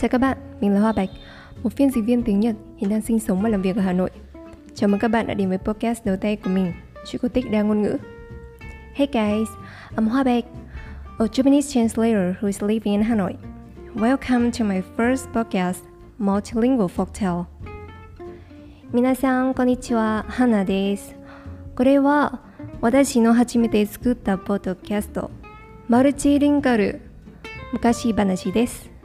Chào các bạn, mình là Hoa Bạch, một phiên dịch viên tiếng Nhật hiện đang sinh sống và làm việc ở Hà Nội. Chào mừng các bạn đã đến với podcast đầu tay của mình, chuyện cổ tích đa ngôn ngữ. Hey guys, I'm Hoa Bạch, a Japanese translator who is living in Hanoi. Welcome to my first podcast, Multilingual Folktale. 皆さん、こんにちは。花です。これは私の初めて作ったポッドキャスト、マルチリンガル昔話です。